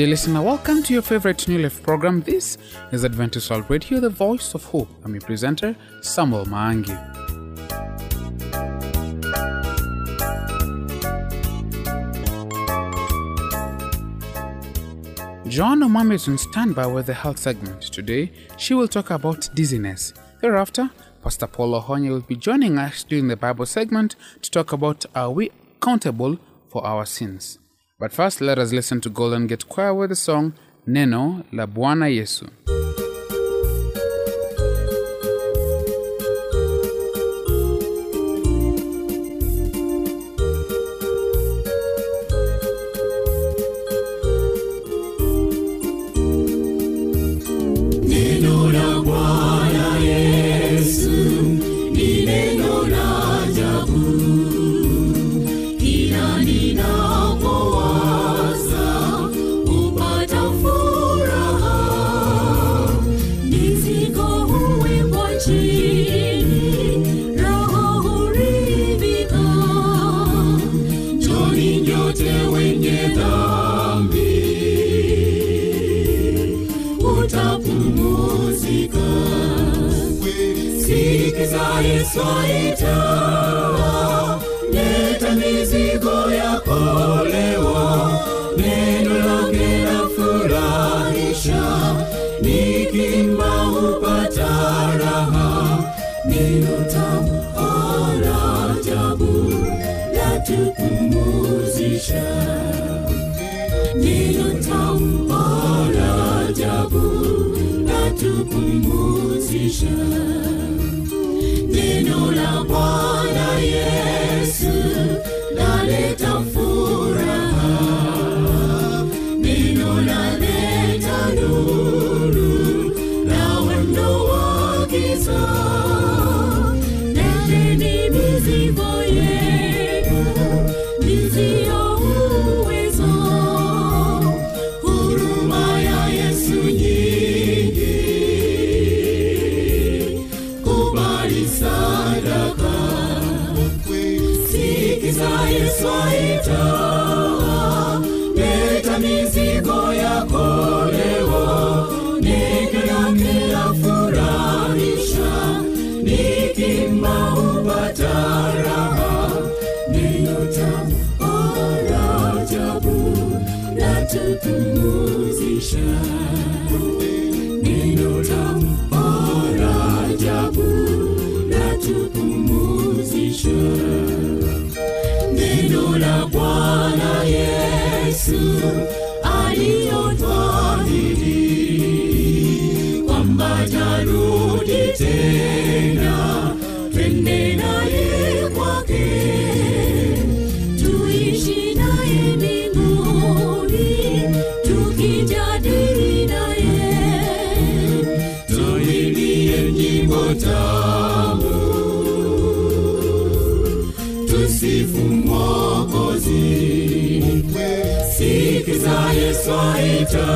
Dear listener, welcome to your favorite New Life program. This is Adventist World Radio, the voice of hope. I'm your presenter, Samuel Maangi. Joanna Omami is on standby with the health segment. Today, she will talk about dizziness. Thereafter, Pastor Paul Ohonye will be joining us during the Bible segment to talk about are we accountable for our sins. But first, let us listen to Golden Gate Choir with the song Neno la Bwana Yesu. Latupumuzisha neno tamu la ajabu latupumuzisha. Neno la Bwana Yesu laleta aita, leta mizigo yako leo, neno lake lafurahisha, nikimba hupata raha, Yesu aita,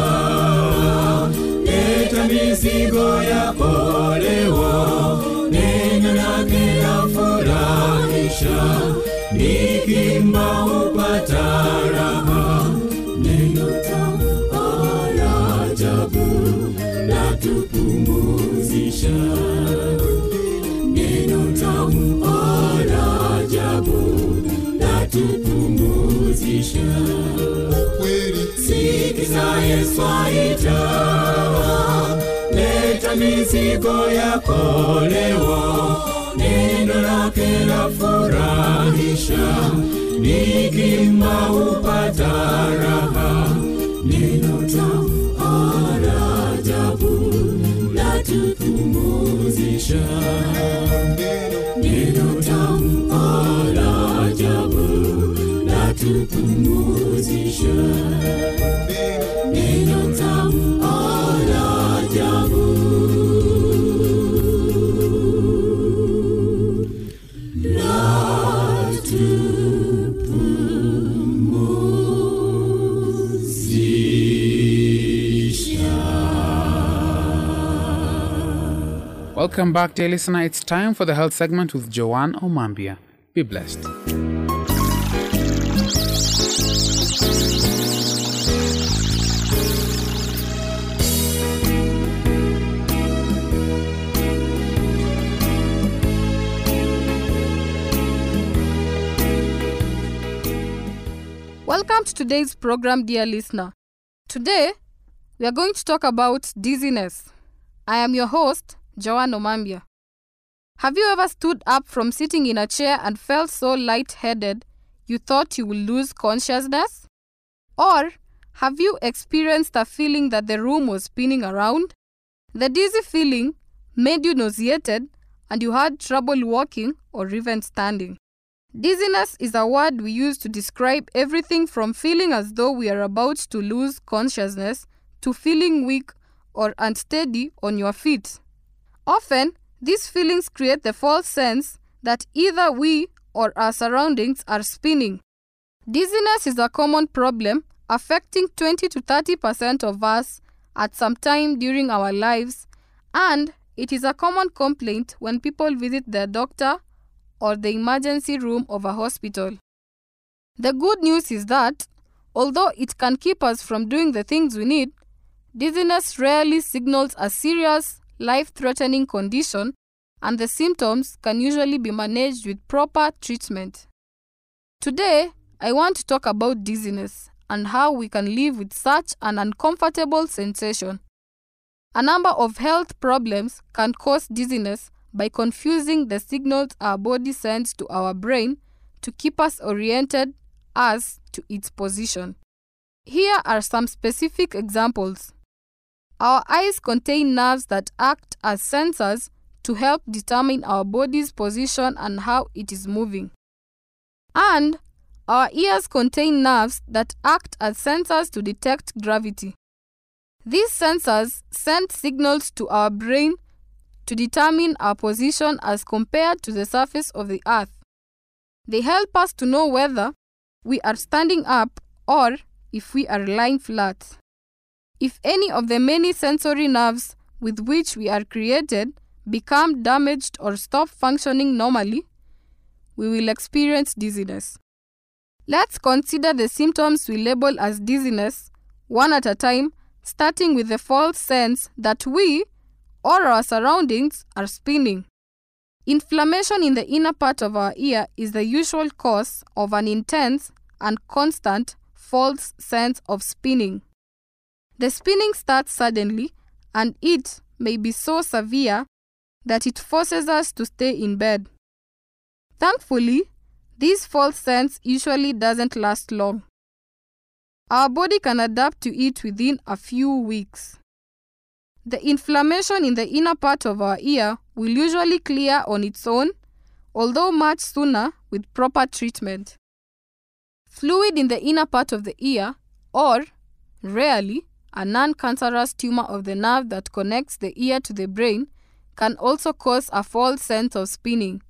leta mizigo yako leo, neno lake lafurahisha, nikimba upata raha, neno tamu la ajabu latupumuzisha. Neno tamu la ajabu latupumuzisha. Sikiza Yesu aita, leta mizigo yako leo, neno lake lafurahisha, nikimba upata raha, neno tamu la ajabu latupumuzisha neno tamu la Welcome back, dear listener. It's time for the health segment with Joanne Omambia. Be blessed. Welcome to today's program, dear listener. Today, we are going to talk about dizziness. I am your host, Joanne Omambia. Have you ever stood up from sitting in a chair and felt so lightheaded you thought you would lose consciousness? Or have you experienced a feeling that the room was spinning around? The dizzy feeling made you nauseated and you had trouble walking or even standing. Dizziness is a word we use to describe everything from feeling as though we are about to lose consciousness to feeling weak or unsteady on your feet. Often, these feelings create the false sense that either we or our surroundings are spinning. Dizziness is a common problem affecting 20 to 30% of us at some time during our lives, and it is a common complaint when people visit their doctor or the emergency room of a hospital. The good news is that, although it can keep us from doing the things we need, dizziness rarely signals a serious, life threatening condition, and the symptoms can usually be managed with proper treatment. Today, I want to talk about dizziness and how we can live with such an uncomfortable sensation. A number of health problems can cause dizziness by confusing the signals our body sends to our brain to keep us oriented as to its position. Here are some specific examples. Our eyes contain nerves that act as sensors to help determine our body's position and how it is moving. And our ears contain nerves that act as sensors to detect gravity. These sensors send signals to our brain to determine our position as compared to the surface of the earth. They help us to know whether we are standing up or if we are lying flat. If any of the many sensory nerves with which we are created become damaged or stop functioning normally, we will experience dizziness. Let's consider the symptoms we label as dizziness one at a time, starting with the false sense that we or our surroundings are spinning. Inflammation in the inner part of our ear is the usual cause of an intense and constant false sense of spinning. The spinning starts suddenly and it may be so severe that it forces us to stay in bed. Thankfully, this false sense usually doesn't last long. Our body can adapt to it within a few weeks. The inflammation in the inner part of our ear will usually clear on its own, although much sooner with proper treatment. Fluid in the inner part of the ear, or, rarely, a non cancerous tumor of the nerve that connects the ear to the brain, can also cause a false sense of spinning.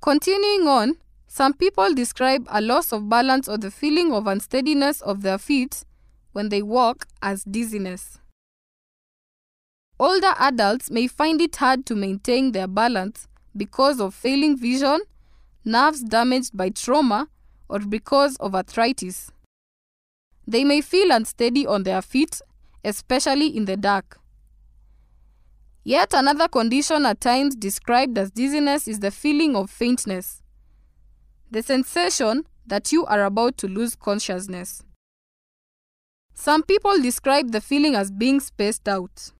Continuing on, some people describe a loss of balance or the feeling of unsteadiness of their feet when they walk as dizziness. Older adults may find it hard to maintain their balance because of failing vision, nerves damaged by trauma, or because of arthritis. They may feel unsteady on their feet, especially in the dark. Yet another condition at times described as dizziness is the feeling of faintness, the sensation that you are about to lose consciousness. Some people describe the feeling as being spaced out.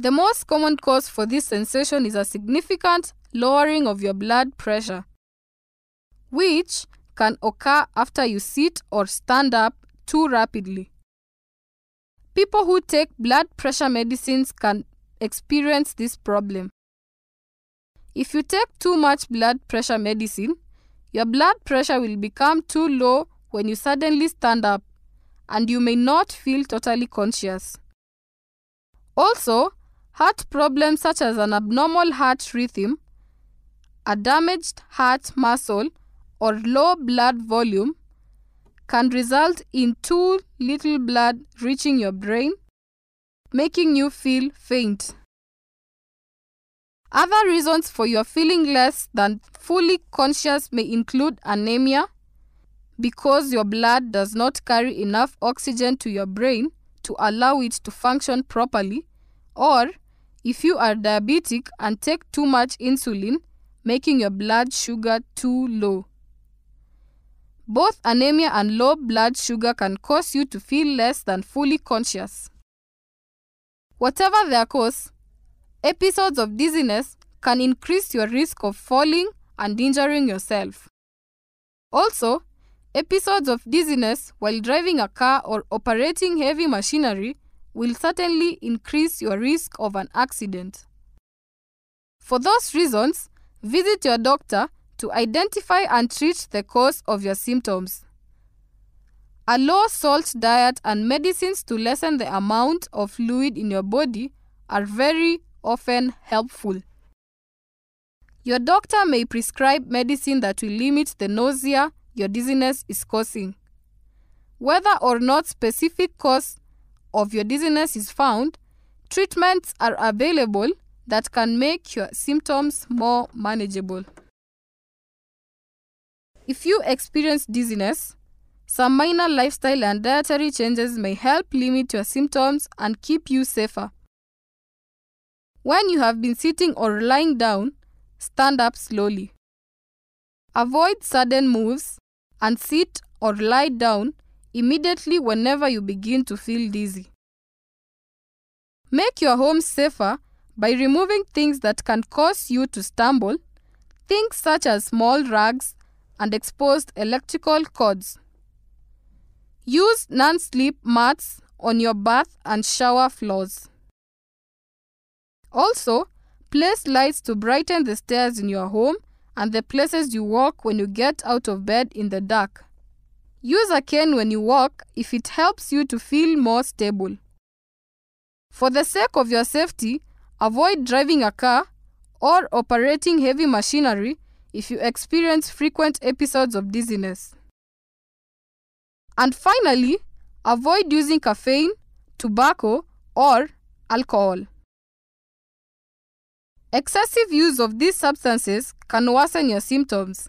The most common cause for this sensation is a significant lowering of your blood pressure, which can occur after you sit or stand up too rapidly. People who take blood pressure medicines can experience this problem. If you take too much blood pressure medicine, your blood pressure will become too low when you suddenly stand up, and you may not feel totally conscious. Also, heart problems such as an abnormal heart rhythm, a damaged heart muscle, or low blood volume can result in too little blood reaching your brain, making you feel faint. Other reasons for your feeling less than fully conscious may include anemia, because your blood does not carry enough oxygen to your brain to allow it to function properly, or if you are diabetic and take too much insulin, making your blood sugar too low. Both anemia and low blood sugar can cause you to feel less than fully conscious. Whatever their cause, episodes of dizziness can increase your risk of falling and injuring yourself. Also, episodes of dizziness while driving a car or operating heavy machinery will certainly increase your risk of an accident. For those reasons, visit your doctor to identify and treat the cause of your symptoms. A low salt diet and medicines to lessen the amount of fluid in your body are very often helpful. Your doctor may prescribe medicine that will limit the nausea your dizziness is causing. Whether or not specific cause of your dizziness is found, treatments are available that can make your symptoms more manageable. If you experience dizziness, some minor lifestyle and dietary changes may help limit your symptoms and keep you safer. When you have been sitting or lying down, stand up slowly. Avoid sudden moves and sit or lie down immediately whenever you begin to feel dizzy. Make your home safer by removing things that can cause you to stumble, things such as small rugs and exposed electrical cords. Use non slip mats on your bath and shower floors. Also, place lights to brighten the stairs in your home and the places you walk when you get out of bed in the dark. Use a cane when you walk if it helps you to feel more stable. For the sake of your safety, avoid driving a car or operating heavy machinery if you experience frequent episodes of dizziness. And finally, avoid using caffeine, tobacco, or alcohol. Excessive use of these substances can worsen your symptoms.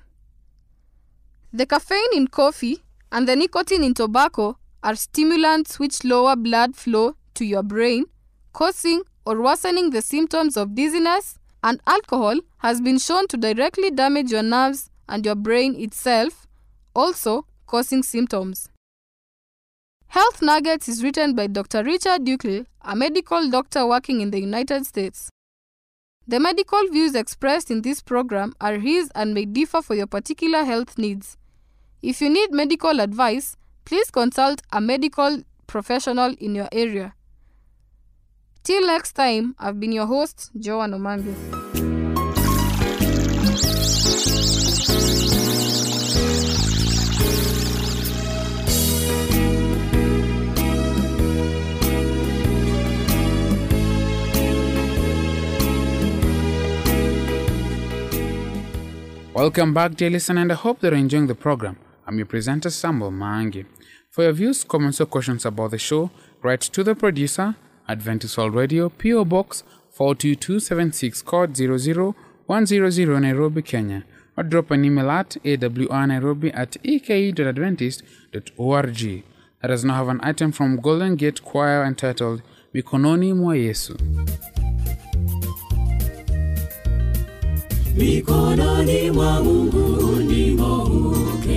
The caffeine in coffee and the nicotine in tobacco are stimulants which lower blood flow to your brain, causing or worsening the symptoms of dizziness, and alcohol has been shown to directly damage your nerves and your brain itself, also causing symptoms. Health Nuggets is written by Dr. Richard Dukley, a medical doctor working in the United States. The medical views expressed in this program are his and may differ for your particular health needs. If you need medical advice, please consult a medical professional in your area. Till next time, I've been your host, Joan Omambi. Welcome back, dear listener, and I hope that you're enjoying the program. I'm your presenter, Samuel Mangi. For your views, comments, or questions about the show, write to the producer, Adventist World Radio, PO Box 42276, code 00100 Nairobi, Kenya, or drop an email at awrnairobi at eke.adventist.org. Let us now have an item from Golden Gate Choir entitled Mikononi mwa Yesu. mikononi mwa Mungu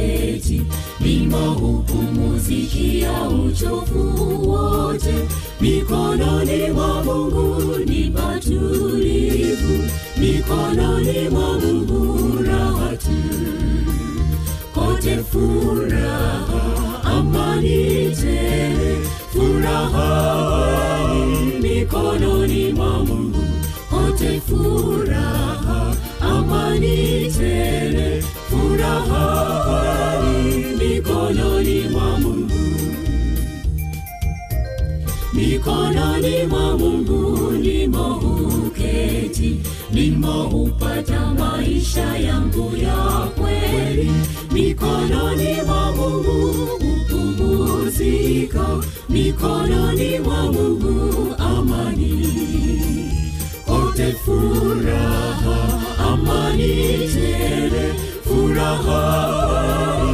huketi, ndimo hupumuzikia uchovu wote. Mikononi mwa Mungu ni patulivu, mikononi mwa Mungu raha tu, kote furaha, amani tele, furaha mikononi mwa Mungu, kote furaha, amani Mikononi mwa Mungu nimo uketi, nimo upata maisha yangu ya kweli. Mikononi mwa Mungu upumuziko, mikononi mwa Mungu amani kote furaha, amani tele, furaha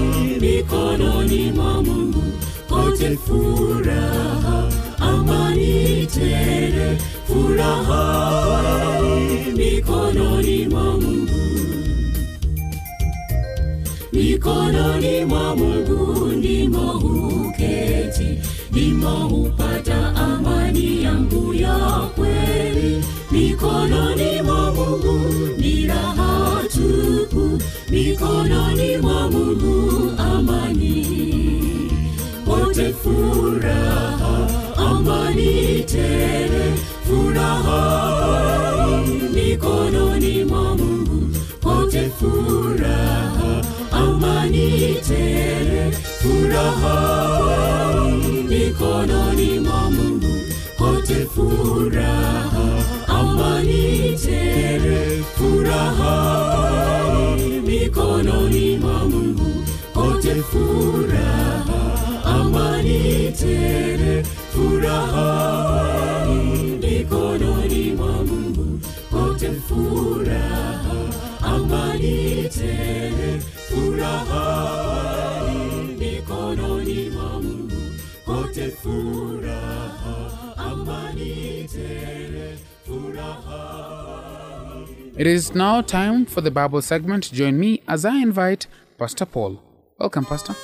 mikononi mwa Mungu, kote furaha, amani tele, furaha mikononi mwa Mungu. mikononi mwa mungu ndimo huketi ndimo hupata amani yangu ya kweli mikononi mwa mungu ni raha tupu mikononi mwa mungu amani pote furaha tele furaha mikononi mwa mungu. Pote furaha amani tele furaha mikononi mwa mungu. Pote furaha amani tele furaha mikononi mwa mungu. Pote furaha amani tele It is now time for the Bible segment. Join me as I invite Pastor Paul. Welcome, Pastor.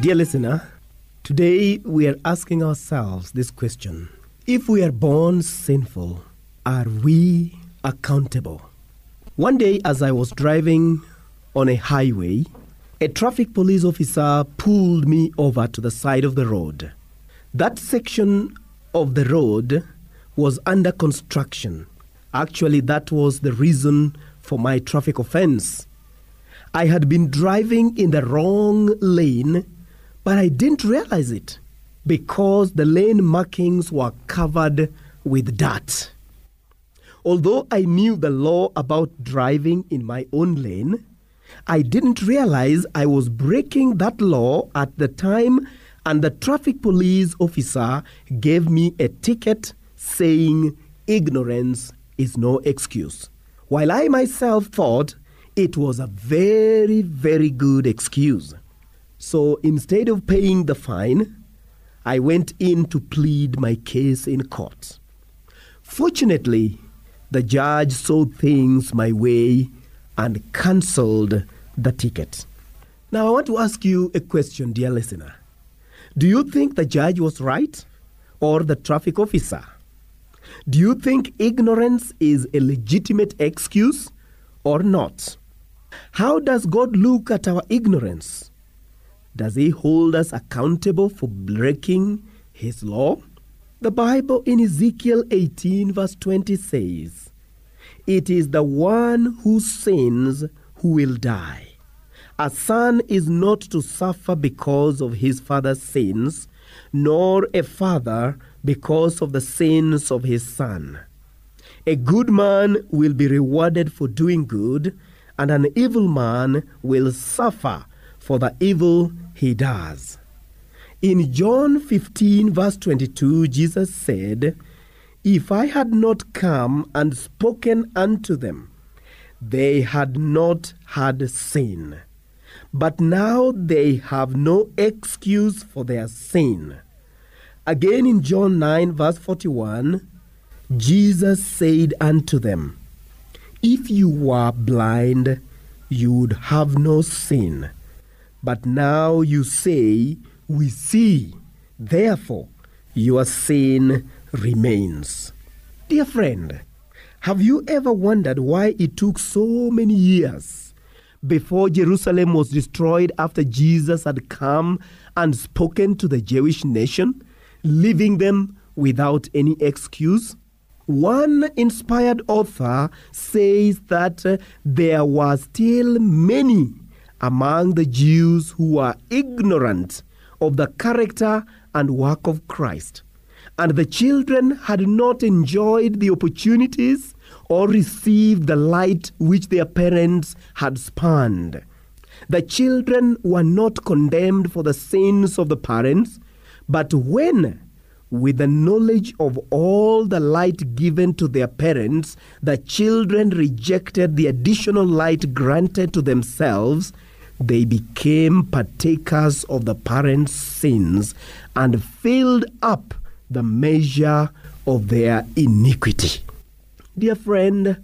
Dear listener, today we are asking ourselves this question If we are born sinful, are we accountable? One day, as I was driving on a highway, a traffic police officer pulled me over to the side of the road. That section of the road was under construction. Actually, that was the reason for my traffic offense. I had been driving in the wrong lane, but I didn't realize it because the lane markings were covered with dirt. Although I knew the law about driving in my own lane, I didn't realize I was breaking that law at the time, and the traffic police officer gave me a ticket saying ignorance is no excuse. While I myself thought it was a very, very good excuse. So instead of paying the fine, I went in to plead my case in court. Fortunately, the judge saw things my way and cancelled the ticket. Now, I want to ask you a question, dear listener. Do you think the judge was right or the traffic officer? Do you think ignorance is a legitimate excuse or not? How does God look at our ignorance? Does He hold us accountable for breaking His law? The Bible in Ezekiel 18, verse 20 says, It is the one who sins who will die. A son is not to suffer because of his father's sins, nor a father because of the sins of his son. A good man will be rewarded for doing good, and an evil man will suffer for the evil he does. In John 15, verse 22, Jesus said, If I had not come and spoken unto them, they had not had sin. But now they have no excuse for their sin. Again in John 9, verse 41, Jesus said unto them, If you were blind, you would have no sin. But now you say, We see, therefore your sin remains. Dear friend, have you ever wondered why it took so many years before Jerusalem was destroyed after Jesus had come and spoken to the Jewish nation, leaving them without any excuse? One inspired author says that uh, there were still many among the Jews who were ignorant of the character and work of Christ. And the children had not enjoyed the opportunities or received the light which their parents had spurned. The children were not condemned for the sins of the parents, but when with the knowledge of all the light given to their parents, the children rejected the additional light granted to themselves. They became partakers of the parents' sins and filled up the measure of their iniquity. Dear friend,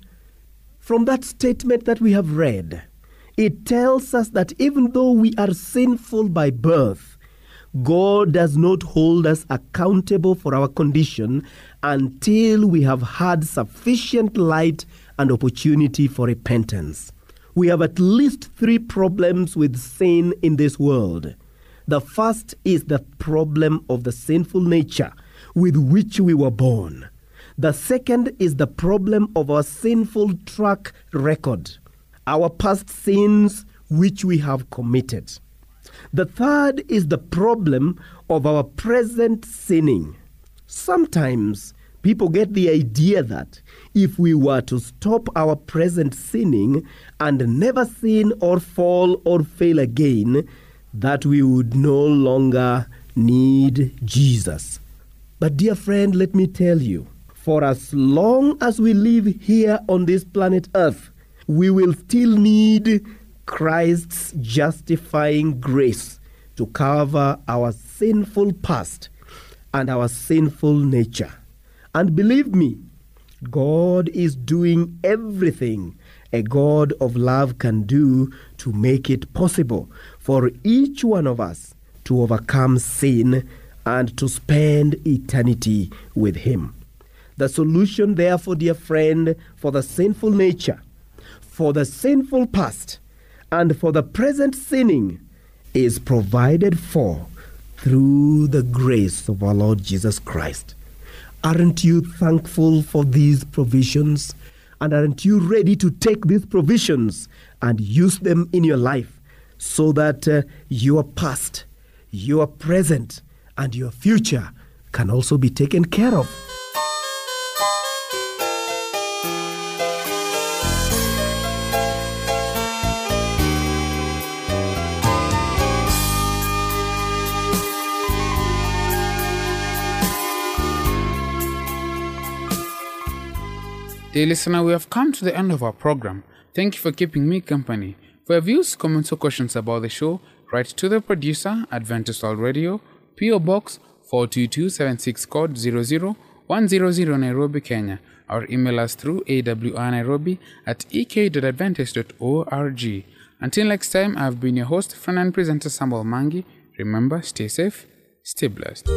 from that statement that we have read, it tells us that even though we are sinful by birth, God does not hold us accountable for our condition until we have had sufficient light and opportunity for repentance. We have at least three problems with sin in this world. The first is the problem of the sinful nature with which we were born. The second is the problem of our sinful track record, our past sins which we have committed. The third is the problem of our present sinning. Sometimes people get the idea that if we were to stop our present sinning and never sin or fall or fail again, that we would no longer need Jesus. But, dear friend, let me tell you, for as long as we live here on this planet Earth, we will still need Christ's justifying grace to cover our sinful past and our sinful nature. And believe me, God is doing everything a God of love can do to make it possible for each one of us to overcome sin and to spend eternity with Him. The solution, therefore, dear friend, for the sinful nature, for the sinful past, and for the present sinning is provided for through the grace of our Lord Jesus Christ. Aren't you thankful for these provisions? And aren't you ready to take these provisions and use them in your life so that uh, your past, your present, and your future can also be taken care of? Dear listener, we have come to the end of our program. Thank you for keeping me company. For views, comments, or questions about the show, write to the producer, Adventist World Radio, PO Box 42276 code 00100 Nairobi, Kenya, or email us through awrnairobi at ek.adventist.org. Until next time, I've been your host, friend and presenter Samuel Mangi. Remember, stay safe, stay blessed.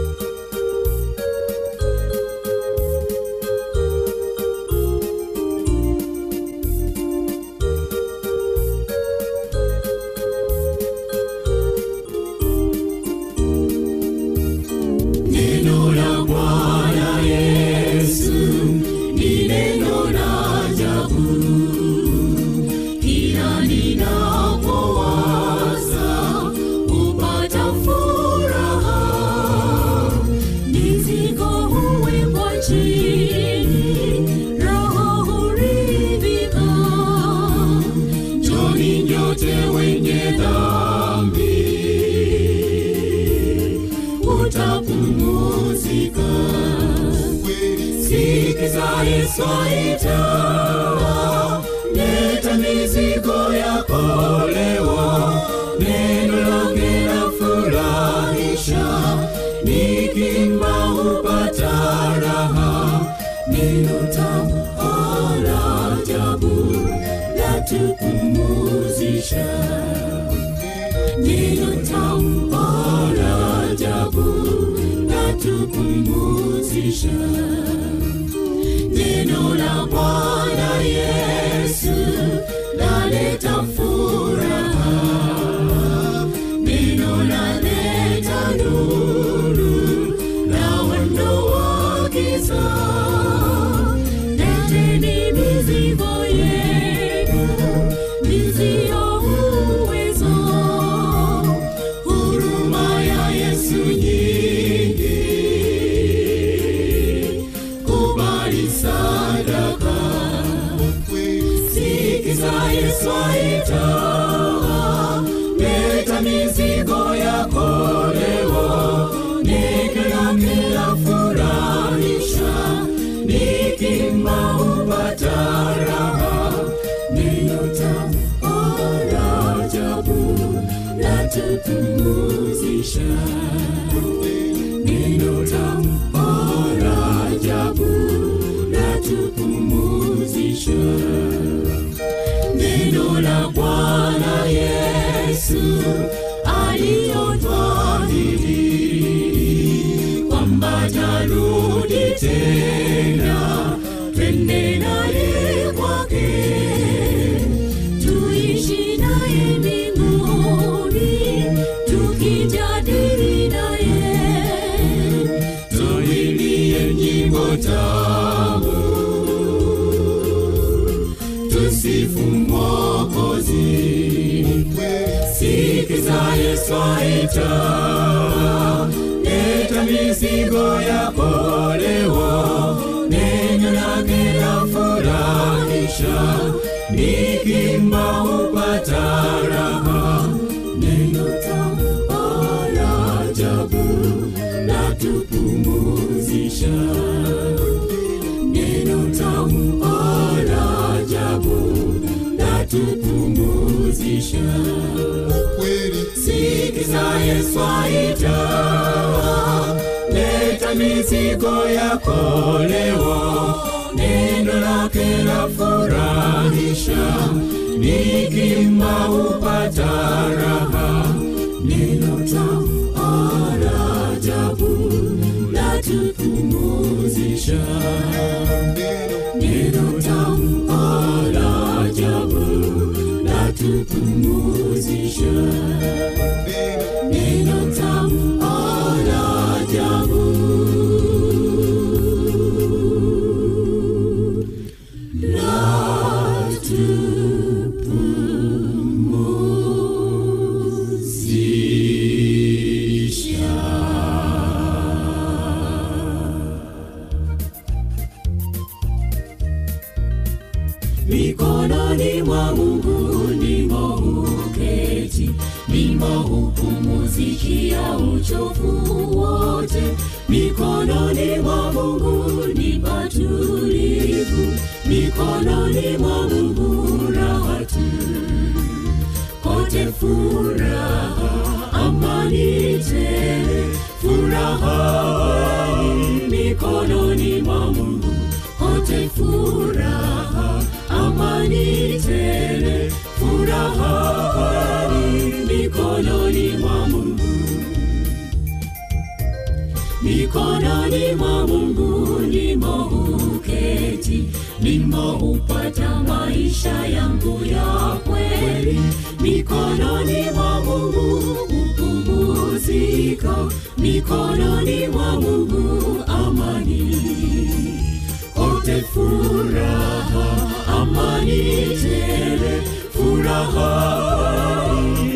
beija. Kingdom. Sikiza yesu aita leta mizigo yako leo. Neno lake la furahisha nikimba upata sikiza yesu aita leta mizigo yako leo. Neno lake lafurahisha, nikimba upata raha. Neno tamu la ajabu latupumuzisha, neno tamu la atupumuzisha neno tamu mikononi mwa Mungu ndimo uketi, ndimo upata maisha yangu ya kweli. Mikononi mwa Mungu upumuziko, mikononi mwa Mungu amani kote furaha, amani tele, furaha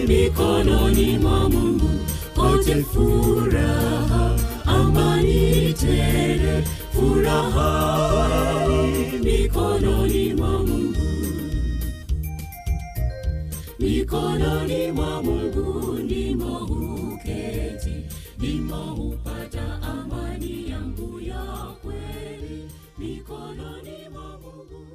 mikononi mwa Mungu kote furaha, amani tele, furaha mikononi mwa Mungu mikononi mwa Mungu ndimo huketi, ndimo hupata amani yangu ya kweli. Mikononi mwa Mungu